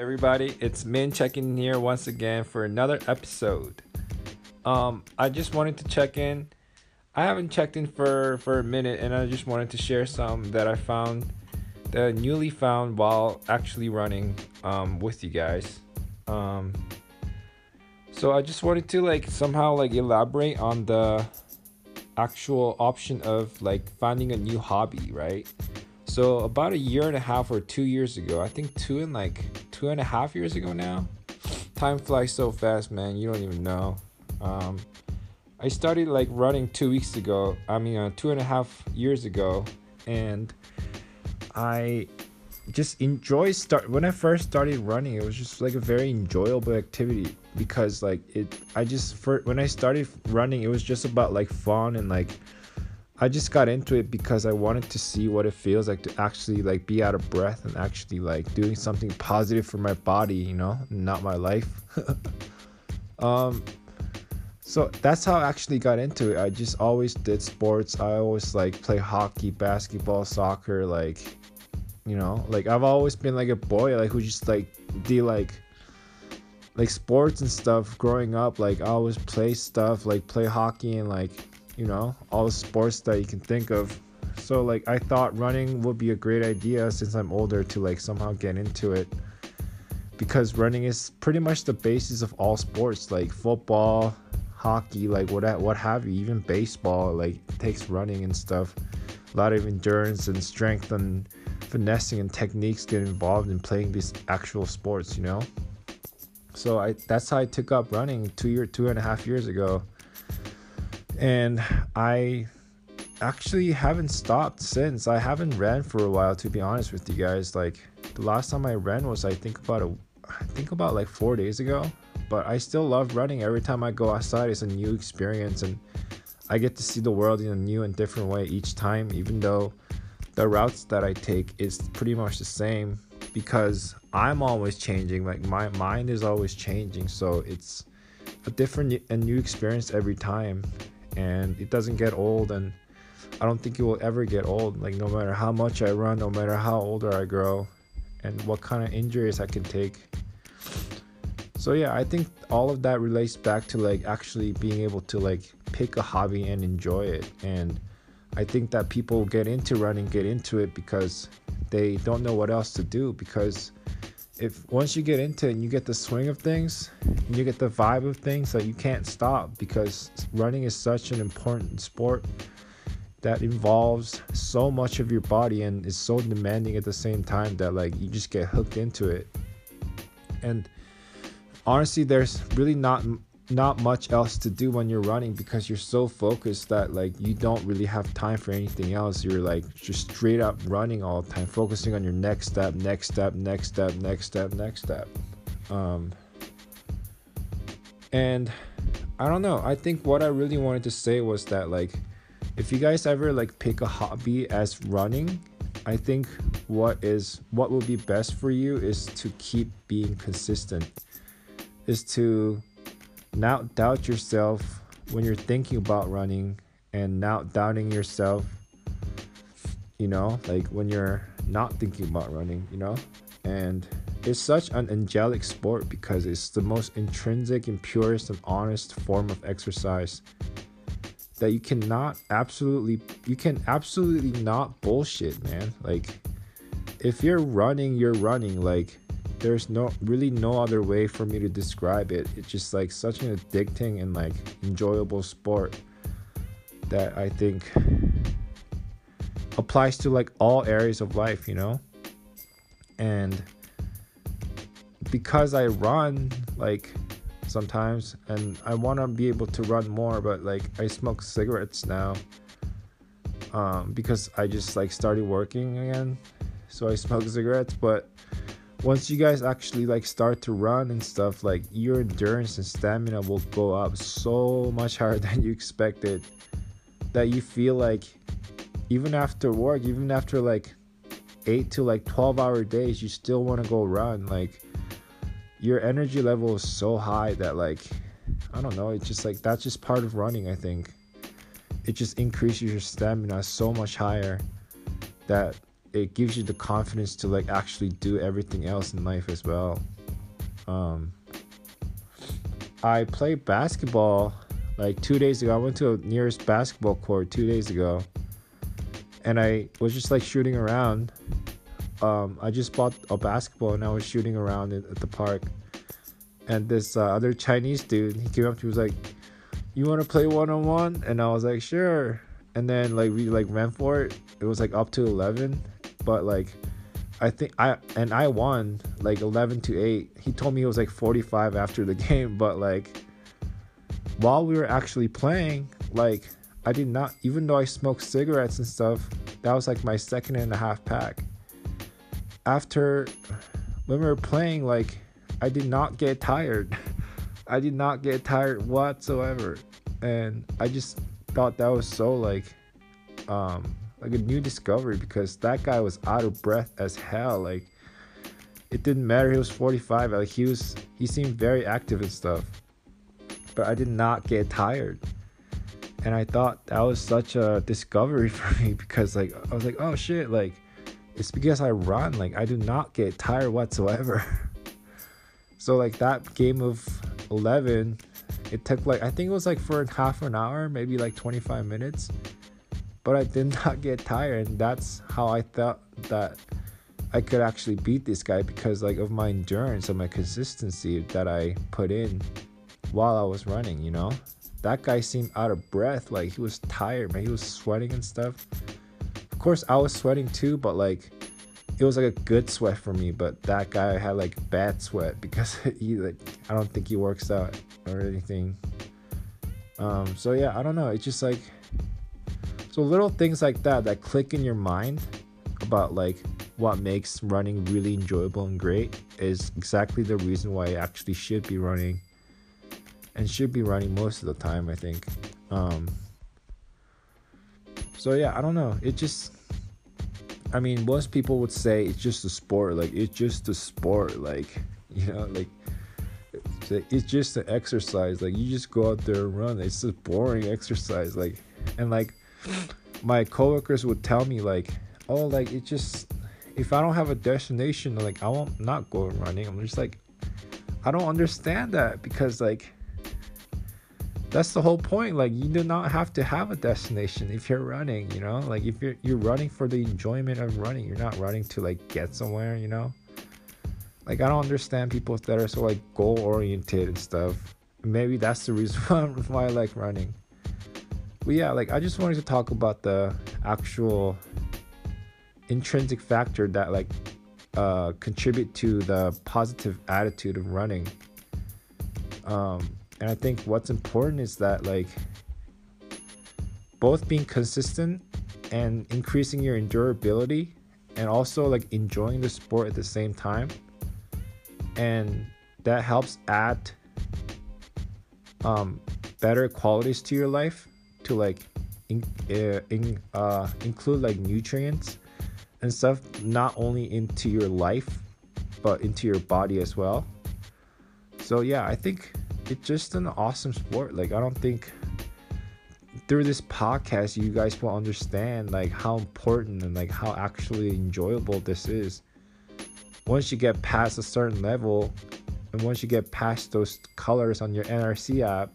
everybody, it's Min checking in here once again for another episode. Um, I just wanted to check in. I haven't checked in for for a minute, and I just wanted to share some that I found, that newly found while actually running um, with you guys. Um, so I just wanted to like somehow like elaborate on the actual option of like finding a new hobby, right? So about a year and a half or two years ago, I think two and like two and a half years ago now. Time flies so fast, man. You don't even know. Um, I started like running two weeks ago. I mean, uh, two and a half years ago, and I just enjoy start when I first started running. It was just like a very enjoyable activity because like it. I just for when I started running, it was just about like fun and like I just got into it because I wanted to see what it feels like to actually like be out of breath and actually like doing something positive for my body, you know, not my life. um so that's how I actually got into it. I just always did sports. I always like play hockey, basketball, soccer, like you know, like I've always been like a boy like who just like did like like sports and stuff growing up. Like I always play stuff, like play hockey and like you know, all the sports that you can think of. So like I thought running would be a great idea since I'm older to like somehow get into it. Because running is pretty much the basis of all sports, like football, hockey, like what what have you, even baseball, like takes running and stuff. A lot of endurance and strength and finessing and techniques get involved in playing these actual sports, you know. So I that's how I took up running two year two and a half years ago and I actually haven't stopped since. I haven't ran for a while, to be honest with you guys. Like the last time I ran was I think about a, I think about like four days ago. But I still love running. Every time I go outside, it's a new experience, and I get to see the world in a new and different way each time. Even though the routes that I take is pretty much the same, because I'm always changing. Like my mind is always changing, so it's a different and new experience every time and it doesn't get old and I don't think it will ever get old like no matter how much I run no matter how older I grow and what kind of injuries I can take. So yeah I think all of that relates back to like actually being able to like pick a hobby and enjoy it and I think that people get into running get into it because they don't know what else to do because if once you get into it and you get the swing of things and you get the vibe of things that you can't stop because running is such an important sport that involves so much of your body and is so demanding at the same time that like you just get hooked into it. And honestly there's really not not much else to do when you're running because you're so focused that like you don't really have time for anything else. You're like just straight up running all the time focusing on your next step next step next step next step next step. Um and i don't know. I think what i really wanted to say was that like if you guys ever like pick a hobby as running i think what is what will be best for you is to keep being consistent is to not doubt yourself when you're thinking about running and not doubting yourself you know like when you're not thinking about running you know? And it's such an angelic sport because it's the most intrinsic and purest and honest form of exercise that you cannot absolutely you can absolutely not bullshit man. Like if you're running you're running. Like there's no really no other way for me to describe it. It's just like such an addicting and like enjoyable sport that I think applies to like all areas of life, you know? And because I run like sometimes and I want to be able to run more, but like I smoke cigarettes now um, because I just like started working again. So I smoke cigarettes, but once you guys actually like start to run and stuff like your endurance and stamina will go up so much higher than you expected. That you feel like even after work even after like 8 to like 12 hour days you still want to go run. Like your energy level is so high that like i don't know it's just like that's just part of running i think. It just increases your stamina so much higher that it gives you the confidence to like actually do everything else in life as well. Um, I played basketball like two days ago. I went to a nearest basketball court two days ago, and I was just like shooting around. Um, I just bought a basketball and I was shooting around at the park. And this uh, other Chinese dude, he came up to me, was like, "You want to play one on one?" And I was like, "Sure." And then like we like ran for it. It was like up to eleven, but like I think I and I won like 11 to 8. He told me it was like 45 after the game, but like while we were actually playing, like I did not even though I smoked cigarettes and stuff, that was like my second and a half pack. After when we were playing, like I did not get tired. I did not get tired whatsoever. And I just thought that was so like um like a new discovery because that guy was out of breath as hell. Like it didn't matter. He was 45. Like he was, he seemed very active and stuff. But I did not get tired, and I thought that was such a discovery for me because like I was like, oh shit, like it's because I run. Like I do not get tired whatsoever. so like that game of 11, it took like I think it was like for half an hour, maybe like 25 minutes but I did not get tired, and that's how I thought that I could actually beat this guy because like of my endurance and my consistency that I put in while I was running, you know? That guy seemed out of breath, like he was tired, man. He was sweating and stuff. Of course, I was sweating too, but like it was like a good sweat for me, but that guy had like bad sweat because he like I don't think he works out or anything. Um so yeah, I don't know. It's just like so little things like that that click in your mind about like what makes running really enjoyable and great is exactly the reason why I actually should be running and should be running most of the time, I think. Um, so yeah, I don't know. It just I mean, most people would say it's just a sport. Like it's just a sport. Like you know, like it's just an exercise. Like you just go out there and run. It's a boring exercise. Like and like my coworkers would tell me like, oh, like it just if I don't have a destination, like I won't not go running. I'm just like, I don't understand that because like that's the whole point. Like you do not have to have a destination if you're running, you know? Like if you're you're running for the enjoyment of running, you're not running to like get somewhere, you know? Like I don't understand people that are so like goal oriented and stuff. Maybe that's the reason why I like running but yeah, like I just wanted to talk about the actual intrinsic factor that like uh, contribute to the positive attitude of running. Um, and I think what's important is that like both being consistent and increasing your endurability and also like enjoying the sport at the same time and that helps add um, better qualities to your life to like in, uh, in, uh, include like nutrients and stuff not only into your life but into your body as well. So yeah i think it's just an awesome sport. Like i don't think through this podcast you guys will understand like how important and like how actually enjoyable this is. Once you get past a certain level and once you get past those colors on your nrc app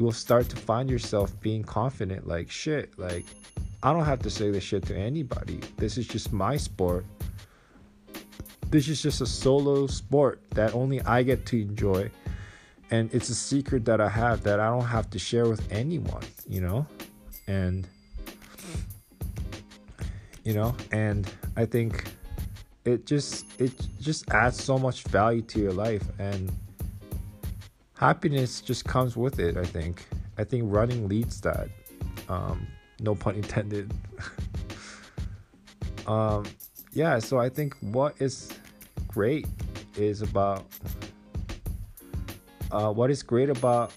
you will start to find yourself being confident like shit like i don't have to say this shit to anybody. This is just my sport. This is just a solo sport that only i get to enjoy. And it's a secret that i have that i don't have to share with anyone you know? And you know and i think it just it just adds so much value to your life. And happiness just comes with it i think. I think running leads that. Um, no pun intended. Um, yeah so i think what is great is about uh, what is great about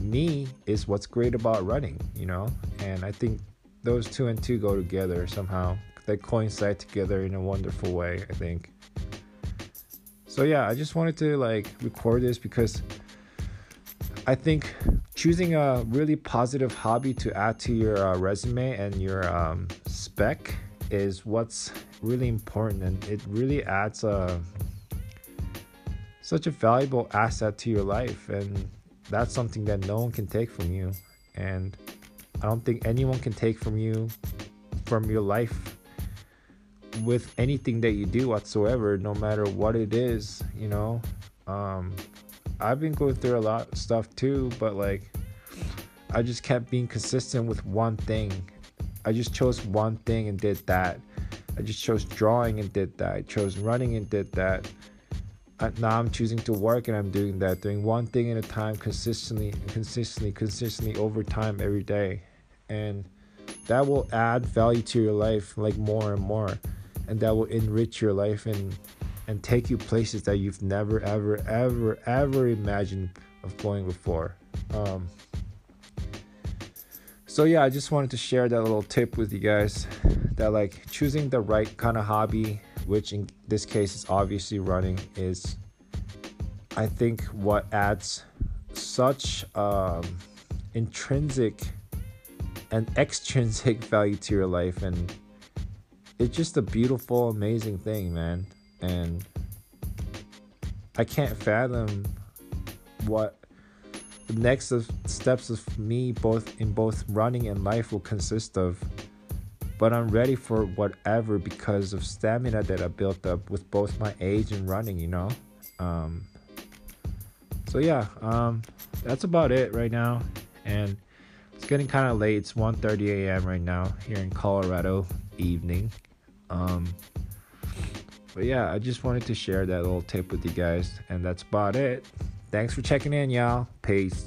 me is what's great about running you know? And i think those two and two go together somehow. They coincide together in a wonderful way i think. So yeah i just wanted to like record this because I think choosing a really positive hobby to add to your uh, resume and your um, spec is what's really important and it really adds a such a valuable asset to your life and that's something that no one can take from you and i don't think anyone can take from you from your life with anything that you do whatsoever no matter what it is you know? Um, i've been going through a lot of stuff too but like i just kept being consistent with one thing i just chose one thing and did that i just chose drawing and did that i chose running and did that now I'm choosing to work and I'm doing that, doing one thing at a time consistently, consistently, consistently over time every day. And that will add value to your life like more and more. And that will enrich your life and and take you places that you've never ever ever ever imagined of going before. Um, so yeah, I just wanted to share that little tip with you guys that like choosing the right kind of hobby which in this case is obviously running, is I think what adds such um, intrinsic and extrinsic value to your life and it's just a beautiful amazing thing man and i can't fathom what the next steps of me both in both running and life will consist of but I'm ready for whatever because of stamina that I built up with both my age and running, you know. Um, so yeah, um, that's about it right now, and it's getting kind of late. It's 1:30 a.m. right now here in Colorado evening. Um, but yeah, I just wanted to share that little tip with you guys, and that's about it. Thanks for checking in, y'all. Peace.